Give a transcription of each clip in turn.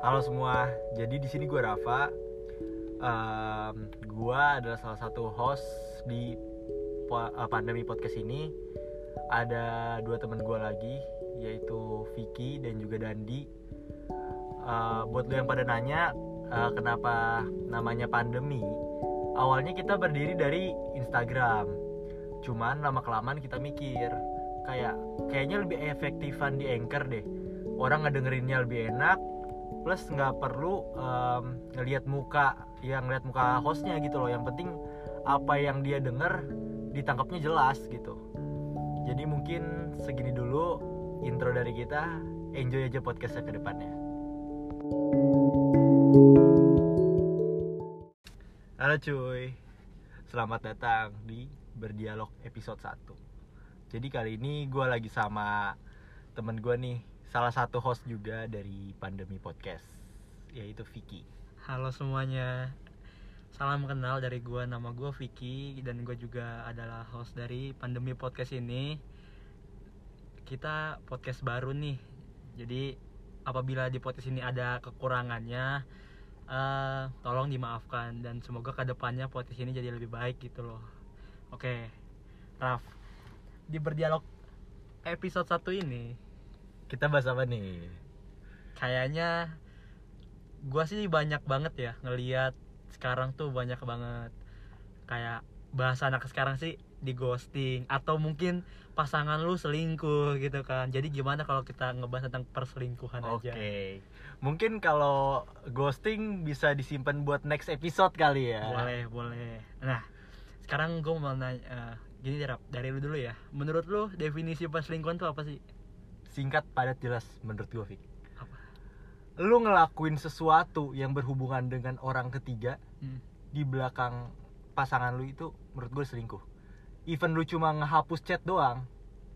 Halo semua, jadi di sini gue Rafa. Um, gue adalah salah satu host di po- uh, pandemi podcast ini. Ada dua teman gue lagi, yaitu Vicky dan juga Dandi. Uh, buat lo yang pada nanya uh, kenapa namanya pandemi, awalnya kita berdiri dari Instagram. Cuman lama kelamaan kita mikir kayak kayaknya lebih efektifan di Anchor deh. Orang ngedengerinnya lebih enak, plus nggak perlu um, ngelihat muka yang ngeliat muka hostnya gitu loh. Yang penting apa yang dia denger ditangkapnya jelas gitu. Jadi mungkin segini dulu intro dari kita. Enjoy aja podcastnya ke depannya. Halo cuy. Selamat datang di berdialog episode 1 jadi kali ini gue lagi sama temen gue nih salah satu host juga dari pandemi podcast yaitu Vicky. Halo semuanya. Salam kenal dari gua. Nama gua Vicky Dan gue juga adalah host dari Pandemi Podcast ini. Kita podcast baru nih. Jadi apabila di podcast ini ada kekurangannya eh, Tolong dimaafkan Dan semoga ke depannya podcast ini jadi lebih baik gitu loh. Oke Raf Di berdialog episode 1 ini kita bahas apa nih? Kayaknya gua sih banyak banget ya ngelihat sekarang tuh banyak banget. Kayak bahasa anak sekarang sih di ghosting atau mungkin pasangan lu selingkuh gitu kan. Jadi gimana kalau kita ngebahas tentang perselingkuhan Oke, aja mungkin kalau ghosting bisa disimpan buat next episode kali ya. boleh boleh. Nah sekarang gue mau nanya eh, gini deh Rap, dari lu dulu ya. Menurut lu definisi perselingkuhan tuh apa sih Singkat, padat, jelas menurut gue, Vic. apa Lu ngelakuin sesuatu yang berhubungan dengan orang ketiga Hmm. di belakang pasangan lu itu menurut gue selingkuh. Even lu cuma ngehapus chat doang,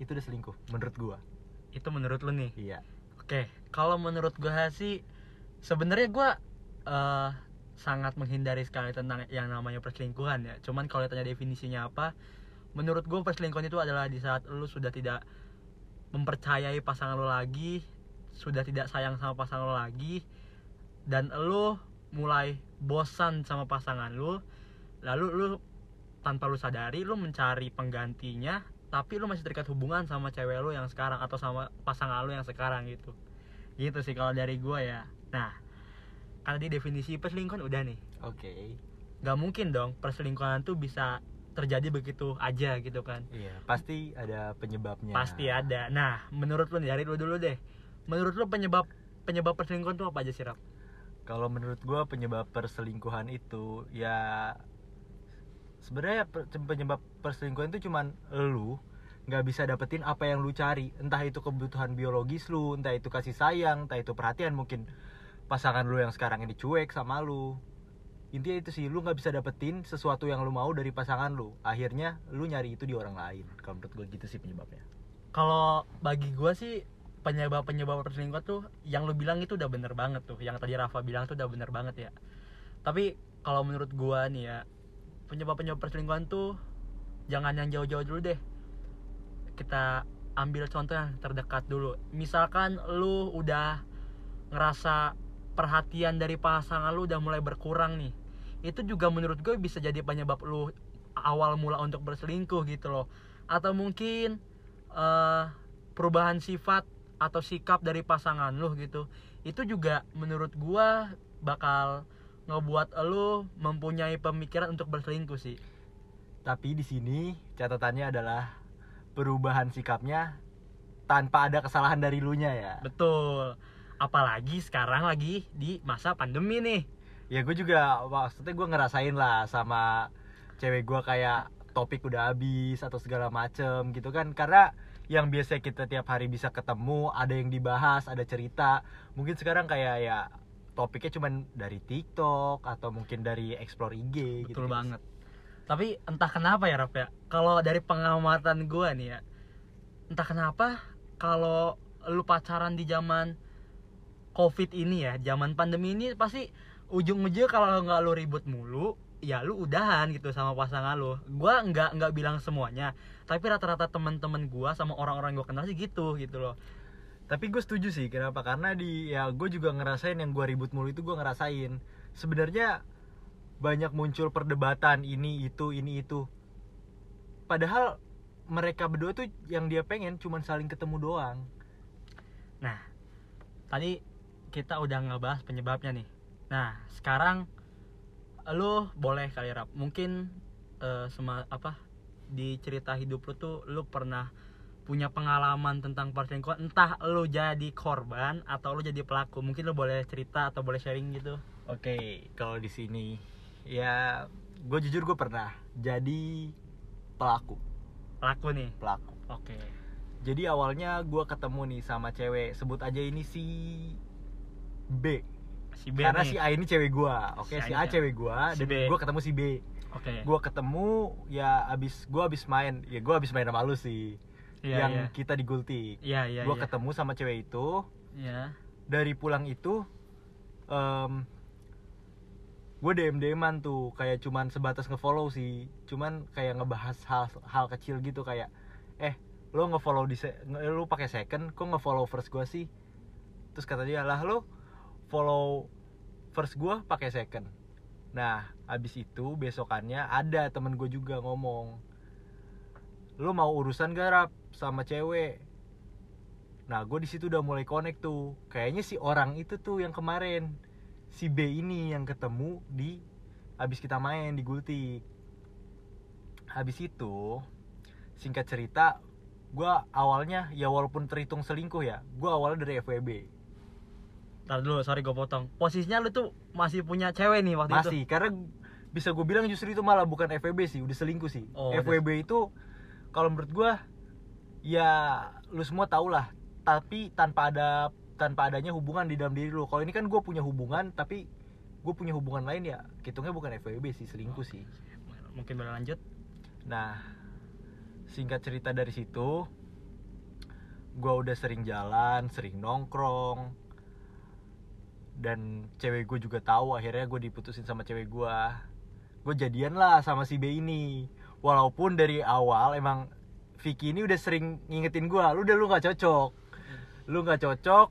itu udah selingkuh menurut gue. itu menurut lu nih Iya. Oke, kalau menurut gue sih sebenarnya gue eh, sangat menghindari sekali tentang yang namanya perselingkuhan ya. Cuman kalau tanya definisinya apa, menurut gue perselingkuhan itu adalah di saat lu sudah tidak mempercayai pasangan lu lagi, sudah tidak sayang sama pasangan lu lagi, dan lu mulai bosan sama pasangan lu, lalu lu tanpa lu sadari lu mencari penggantinya tapi lu masih terikat hubungan sama cewek lu yang sekarang atau sama pasangan lu yang sekarang gitu. Gitu sih kalau dari gua ya. Nah karena di definisi perselingkuhan udah nih. Oke. nggak mungkin dong perselingkuhan tuh bisa terjadi begitu aja gitu kan. Iya, pasti ada penyebabnya. pasti ada. Nah menurut lu dari lu dulu deh. Menurut lu penyebab penyebab perselingkuhan tuh apa aja sih Rap? Kalau menurut gue penyebab perselingkuhan itu ya sebenarnya penyebab perselingkuhan itu cuman lu nggak bisa dapetin apa yang lu cari. Entah itu kebutuhan biologis lu entah itu kasih sayang entah itu perhatian mungkin pasangan lu yang sekarang ini cuek sama lu intinya itu sih lu nggak bisa dapetin sesuatu yang lu mau dari pasangan lu. Akhirnya lu nyari itu di orang lain. Kalau menurut gue gitu sih penyebabnya. Kalau bagi gua sih penyebab penyebab perselingkuhan tuh yang lu bilang itu udah bener banget tuh. Yang tadi Rafa bilang tuh udah bener banget ya. Tapi kalau menurut gua nih ya penyebab penyebab perselingkuhan tuh jangan yang jauh-jauh dulu deh. Kita ambil contoh yang terdekat dulu. Misalkan lu udah ngerasa perhatian dari pasangan lu udah mulai berkurang nih itu juga menurut gue bisa jadi penyebab lu awal mula untuk berselingkuh gitu loh. Atau mungkin eh, perubahan sifat atau sikap dari pasangan lu gitu. Itu juga menurut gua bakal ngebuat lu mempunyai pemikiran untuk berselingkuh sih. Tapi di sini catatannya adalah perubahan sikapnya tanpa ada kesalahan dari lu nya ya. Betul. Apalagi sekarang lagi di masa pandemi nih ya gue juga maksudnya gue ngerasain lah sama cewek gue kayak topik udah habis atau segala macem gitu kan. Karena yang biasa kita tiap hari bisa ketemu ada yang dibahas ada cerita. Mungkin sekarang kayak ya topiknya cuman dari TikTok atau mungkin dari explore IG gitu betul banget. Tapi entah kenapa ya Raf ya. Kalau dari pengamatan gua nih ya entah kenapa kalau lu pacaran di zaman covid ini ya zaman pandemi ini pasti ujung-ujung kalau nggak lu ribut mulu ya lu udahan gitu sama pasangan lu. Gua nggak nggak bilang semuanya tapi rata-rata teman-teman gua sama orang-orang gua kenal sih gitu gitu loh. Tapi gue setuju sih kenapa? Karena di ya gue juga ngerasain yang gue ribut mulu itu gue ngerasain. Sebenarnya banyak muncul perdebatan ini itu ini itu. Padahal mereka berdua tuh yang dia pengen cuman saling ketemu doang. Nah, tadi kita udah ngebahas penyebabnya nih. Nah, sekarang lu boleh kali rap. Mungkin eh, sema apa di cerita hidup lu tuh lu pernah punya pengalaman tentang perselingkuhan entah lu jadi korban atau lu jadi pelaku. Mungkin lu boleh cerita atau boleh sharing gitu. Oke kalau di sini ya gue jujur gue pernah jadi pelaku. Pelaku nih? Pelaku. Oke. Jadi awalnya gue ketemu nih sama cewek sebut aja ini si B si B karena nih. si A ini cewek gue oke Si si, A A cewek gue Si dan B. gue ketemu si B oke gue ketemu ya abis gue abis main ya gue abis main sama lu sih Iya, yang iya. kita di Gultik iya iya gue iya. ketemu sama cewek itu Iya. dari pulang itu em gue dm dman tuh kayak cuman sebatas ngefollow sih cuman kayak ngebahas hal hal kecil gitu kayak eh lo ngefollow di se- lo pakai second kok ngefollow first gue sih terus kata dia lah lo follow first gue pakai second nah abis itu besokannya ada temen gue juga ngomong lo mau urusan garap sama cewek Nah, gue di situ udah mulai connect tuh. Kayaknya si orang itu tuh yang kemarin si B ini yang ketemu di habis kita main di Gultik. Habis itu singkat cerita, gue awalnya ya walaupun terhitung selingkuh ya, gue awalnya dari FWB. Ntar dulu, sorry gue potong. Posisinya lu tuh masih punya cewek nih waktu itu. Masih karena bisa gue bilang justru itu malah bukan FWB sih, udah selingkuh sih. Oh, udah. FWB itu kalau menurut gue ya lu semua tau lah, tapi tanpa ada tanpa adanya hubungan di dalam diri lu. Kalau ini kan gue punya hubungan, tapi gue punya hubungan lain ya, hitungnya bukan FWB sih, selingkuh sih. Mungkin boleh lanjut. Nah, singkat cerita dari situ, gue udah sering jalan, sering nongkrong, dan cewek gue juga tahu akhirnya gue diputusin sama cewek gue. Gue jadian lah sama si B ini. Walaupun dari awal emang Vicky ini udah sering ngingetin gue, lu udah lu nggak cocok, lu nggak cocok,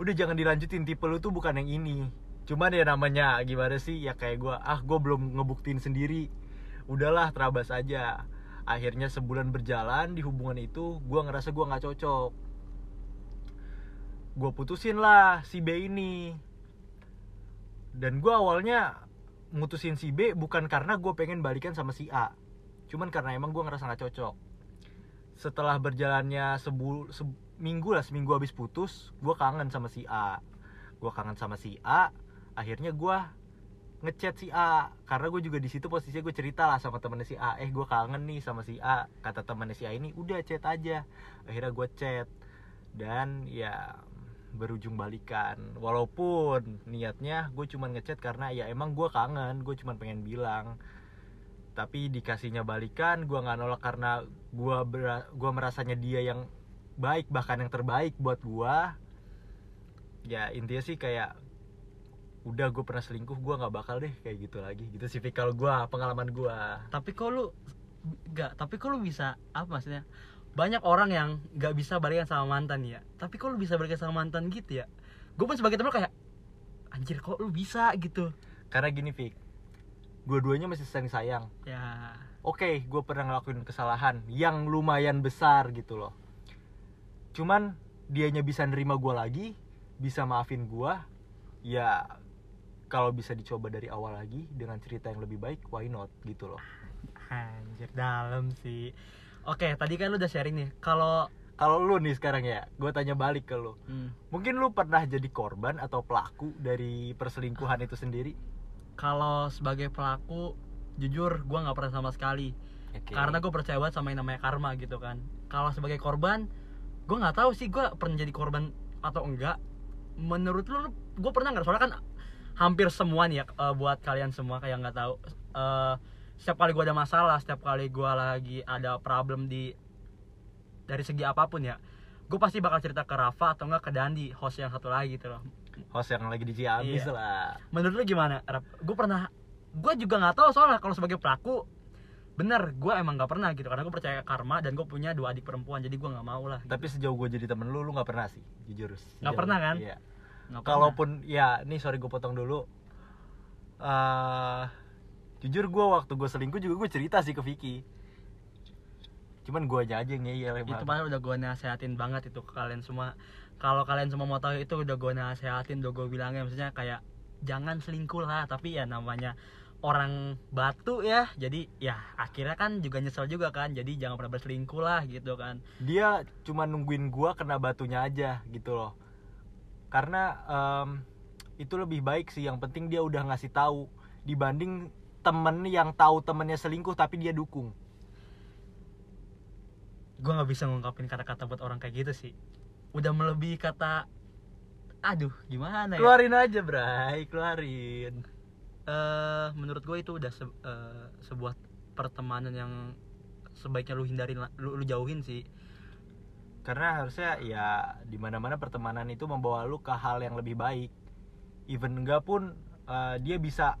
udah jangan dilanjutin tipe lu tuh bukan yang ini. Cuman ya namanya gimana sih ya kayak gue, ah gue belum ngebuktiin sendiri, udahlah terabas aja akhirnya sebulan berjalan di hubungan itu gue ngerasa gue nggak cocok gue putusin lah si B ini. Dan gue awalnya mutusin si B bukan karena gue pengen balikan sama si A. Cuman karena emang gue ngerasa nggak cocok. Setelah berjalannya sebul seminggu lah seminggu habis putus gue kangen sama si A. Gue kangen sama si A akhirnya gue ngechat si A. Karena gue juga di situ posisinya gue cerita lah sama temennya si A. Eh gue kangen nih sama si A. Kata temennya si A ini udah chat aja. Akhirnya gue chat. Dan ya berujung balikan. Walaupun niatnya gue cuman ngechat karena ya emang gue kangen gue cuman pengen bilang. Tapi dikasihnya balikan gue nggak nolak karena gue gue merasanya dia yang baik bahkan yang terbaik buat gue ya intinya sih kayak udah gue pernah selingkuh gue nggak bakal deh kayak gitu lagi. Gitu sih kalau gue pengalaman gue Tapi kok lu enggak, tapi kok lu bisa apa maksudnya? Banyak orang yang nggak bisa balikan sama mantan ya. Tapi kok lu bisa balikan sama mantan gitu ya? Gue pun sebagai temen kayak anjir kok lu bisa gitu. karena gini Fik dua-duanya masih saling sayang Ya. oke gue pernah ngelakuin kesalahan yang lumayan besar gitu loh cuman dianya bisa nerima gue lagi bisa maafin gue ya kalau bisa dicoba dari awal lagi dengan cerita yang lebih baik why not gitu loh Anjir dalam sih. Oke, tadi kan lu udah sharing nih. Kalau kalau lu nih sekarang ya gue tanya balik ke lu hmm, mungkin lu pernah jadi korban atau pelaku dari perselingkuhan itu sendiri kalau sebagai pelaku jujur gua nggak pernah sama sekali. Oke. Karena gue percaya banget sama yang namanya karma gitu kan. Kalau sebagai korban, gue nggak tahu sih gue pernah jadi korban atau enggak. Menurut lu, gue pernah nggak? Soalnya kan hampir semua nih ya eh, buat kalian semua kayak nggak tahu. eh, setiap kali gue ada masalah, setiap kali gue lagi ada problem di dari segi apa pun ya, gue pasti bakal cerita ke Rafa atau enggak ke Dandi, host yang satu lagi gitu loh. host yang lagi di Ciamis Iya. lah Menurut lu gimana, Rap? Gue pernah, gue juga nggak tahu soalnya kalau sebagai pelaku, bener gue emang nggak pernah gitu karena gue percaya karma dan gue punya dua adik perempuan jadi gue nggak mau lah tapi sejauh gue jadi temen lu lu nggak pernah sih jujur Nggak pernah, kan? iya pernah. kalaupun ya nih sorry gue potong dulu eh jujur gue waktu gue selingkuh juga gue cerita sih ke Vicky. Cuman gue aja aja yang ngeyel itu padahal udah gue nasehatin banget itu ke kalian semua. Kalau kalian semua mau tahu itu udah gue nasehatin udah gue bilangnya. Maksudnya kayak jangan selingkuh lah tapi ya namanya orang batu ya. Jadi ya akhirnya kan juga nyesel juga kan. Jadi jangan pernah berselingkuh lah gitu kan. Dia cuma nungguin gue kena batunya aja gitu loh. Karena em, itu lebih baik sih. Yang penting dia udah ngasih tahu. Dibanding temen yang tahu temennya selingkuh tapi dia dukung. Gue nggak bisa ngungkapin kata-kata buat orang kayak gitu sih. Udah melebihi kata aduh gimana ya? Keluarin aja Bray keluarin. Eh menurut gue itu udah se- eh, sebuah pertemanan yang sebaiknya lu hindarin lu, lu jauhin sih. Karena harusnya ya di mana-mana pertemanan itu membawa lu ke hal yang lebih baik. Even enggak pun eh, dia bisa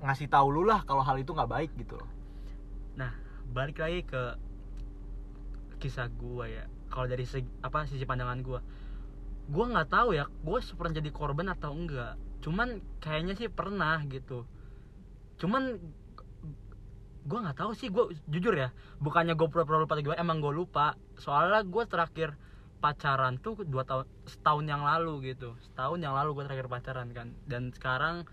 ngasih tahu lu lah kalau hal itu nggak baik gitu loh. Nah balik lagi ke kisah gue ya. Kalau dari segi, apa sisi pandangan gue gue nggak tahu ya gue pernah jadi korban atau enggak. Cuman kayaknya sih pernah gitu. Cuman gue nggak tahu sih gue jujur ya bukannya gue pura-pura lupa gimana emang gue lupa. Soalnya gue terakhir pacaran tuh dua tahun setahun yang lalu gitu. Setahun yang lalu gue terakhir pacaran kan. Dan sekarang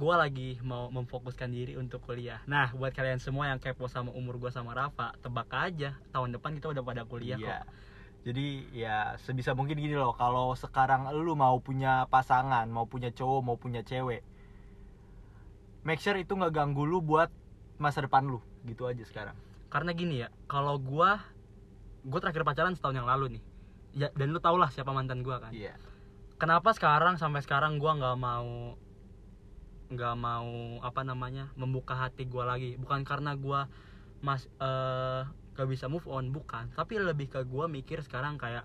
gue lagi mau memfokuskan diri untuk kuliah. Nah buat kalian semua yang kepo sama umur gue sama Rafa tebak aja. Tahun depan kita udah pada kuliah Iya. kok. Jadi ya sebisa mungkin gini loh kalau sekarang lu mau punya pasangan mau punya cowok mau punya cewek make sure itu nggak ganggu lu buat masa depan lu. Gitu aja sekarang. Karena gini ya kalau gue gue terakhir pacaran setahun yang lalu nih. Ya dan lu tau lah siapa mantan gue kan. Iya. Kenapa sekarang sampai sekarang gua nggak mau nggak mau apa namanya membuka hati gua lagi. Bukan karena gua mas eh gak bisa move on bukan. Tapi lebih ke gua mikir sekarang kayak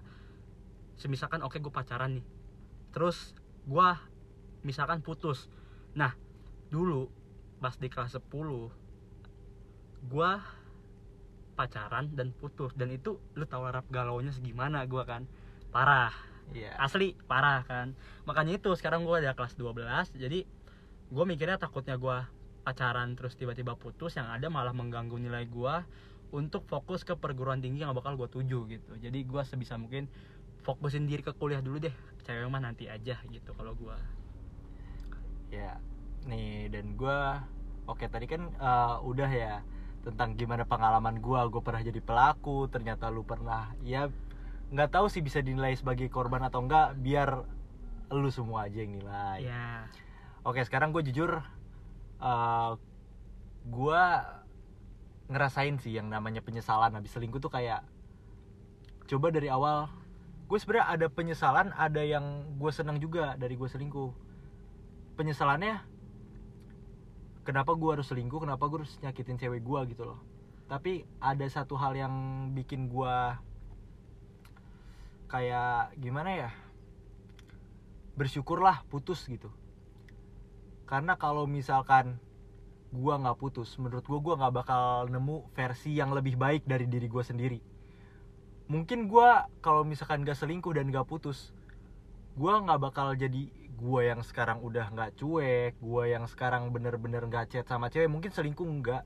semisalkan oke gue pacaran nih. Terus gua misalkan putus. Nah dulu pas di kelas 10 gua pacaran dan putus. Dan itu lu tahu rap galaunya segimana gua kan? Parah. Iya. Asli parah kan? Makanya itu sekarang gue udah kelas 12 jadi gue mikirnya takutnya gue pacaran terus tiba-tiba putus yang ada malah mengganggu nilai gue untuk fokus ke perguruan tinggi yang bakal gue tuju gitu. Jadi gue sebisa mungkin fokusin diri ke kuliah dulu deh cewek mah nanti aja gitu kalau gue ya nih dan gua oke tadi kan eh, udah ya tentang gimana pengalaman gua. Gue pernah jadi pelaku ternyata lu pernah ya nggak tahu sih bisa dinilai sebagai korban atau enggak biar lu semua aja yang nilai. Ya Oke sekarang gue jujur eh Gue ngerasain sih yang namanya penyesalan. Habis selingkuh tuh kayak Coba dari awal Gue sebenarnya ada penyesalan Ada yang gue senang juga dari gue selingkuh. Penyesalannya Kenapa gue harus selingkuh Kenapa gue harus nyakitin cewek gue gitu loh. Tapi ada satu hal yang bikin gue Kayak gimana ya? Bersyukurlah putus gitu karena kalau misalkan gua nggak putus menurut gua gua nggak bakal nemu versi yang lebih baik dari diri gua sendiri. Mungkin gua kalau misalkan gak selingkuh dan gak putus gua nggak bakal jadi gua yang sekarang udah nggak cuek gua yang sekarang bener-bener nggak chat sama cewek. Mungkin selingkuh enggak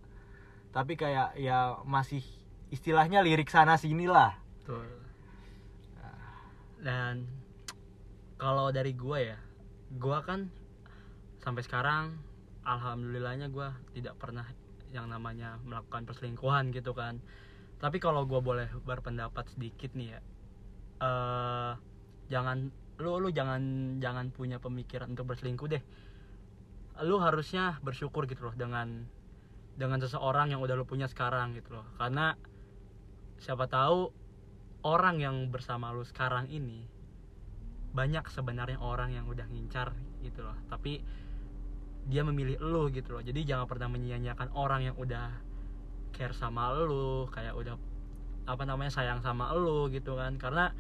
tapi kayak ya masih istilahnya lirik sana sini lah. Dan kalau dari gua ya, gua kan sampai sekarang alhamdulillahnya gua tidak pernah yang namanya melakukan perselingkuhan gitu kan. Tapi kalau gua boleh berpendapat sedikit nih ya, eh jangan lu lu jangan jangan punya pemikiran untuk berselingkuh deh. Lu harusnya bersyukur gitu loh dengan dengan seseorang yang udah lu punya sekarang gitu loh. Karena siapa tahu orang yang bersama lu sekarang ini banyak sebenarnya orang yang udah ngincar gitu loh tapi dia memilih lu gitu loh. Jadi jangan pernah menyia-nyiakan orang yang udah care sama lu kayak udah apa namanya sayang sama lu gitu kan. Karena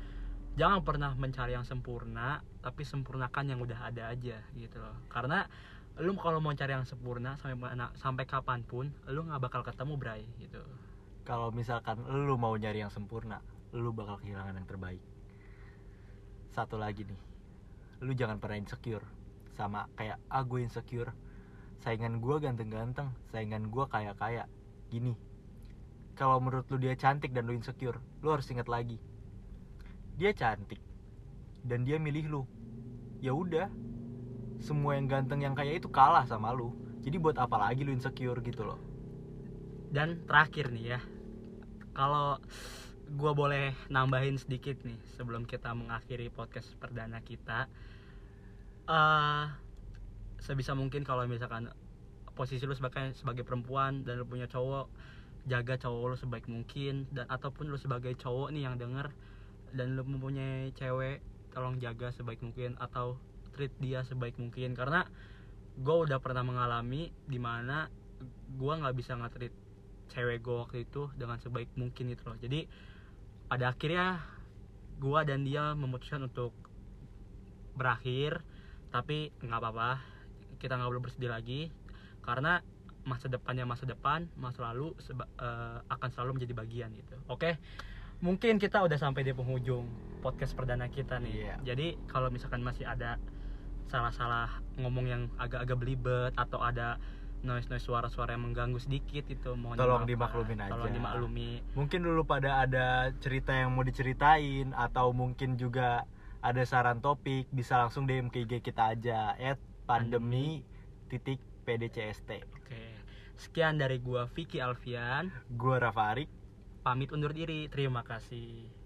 jangan pernah mencari yang sempurna tapi sempurnakan yang udah ada aja gitu loh. Karena lu kalau mau cari yang sempurna sampai mana sampai kapan pun lu nggak bakal ketemu Bray gitu. Kalau misalkan lu mau nyari yang sempurna lu bakal kehilangan yang terbaik. Satu lagi nih lu jangan pernah insecure sama kayak ah gue insecure. Saingan gue ganteng-ganteng saingan gue kaya-kaya. Gini kalau menurut lu dia cantik dan lu insecure lu harus ingat lagi. Dia cantik dan dia milih lu. Ya udah semua yang ganteng yang kaya itu kalah sama lu. Jadi buat apa lagi lu insecure gitu loh? Dan terakhir nih ya kalau gue boleh nambahin sedikit nih sebelum kita mengakhiri podcast perdana kita eh sebisa mungkin kalau misalkan posisi lu sebagai sebagai perempuan dan lu punya cowok jaga cowok lu sebaik mungkin dan ataupun lu sebagai cowok nih yang denger dan lu mempunyai cewek tolong jaga sebaik mungkin atau treat dia sebaik mungkin. Karena gue udah pernah mengalami di mana gue nggak bisa nge-treat cewek gue waktu itu dengan sebaik mungkin gitu loh. Jadi pada akhirnya gue dan dia memutuskan untuk berakhir tapi nggak apa-apa. Kita nggak boleh bersedih lagi. Karena masa depannya masa depan masa lalu seba- eh, akan selalu menjadi bagian gitu oke? Mungkin kita udah sampai di penghujung podcast perdana kita nih. Iya. jadi kalau misalkan masih ada salah-salah ngomong yang agak-agak belibet atau ada noise-noise suara-suara yang mengganggu sedikit itu mohon Tolong dimaklumin aja. tolong dimaklumi. Mungkin dulu pada ada cerita yang mau diceritain atau mungkin juga ada saran topik bisa langsung DM ke IG kita aja at pandemi titik pdcst oke. Sekian dari gua Vicky Alfian. Gue Rafa Arik. Pamit undur diri. Terima kasih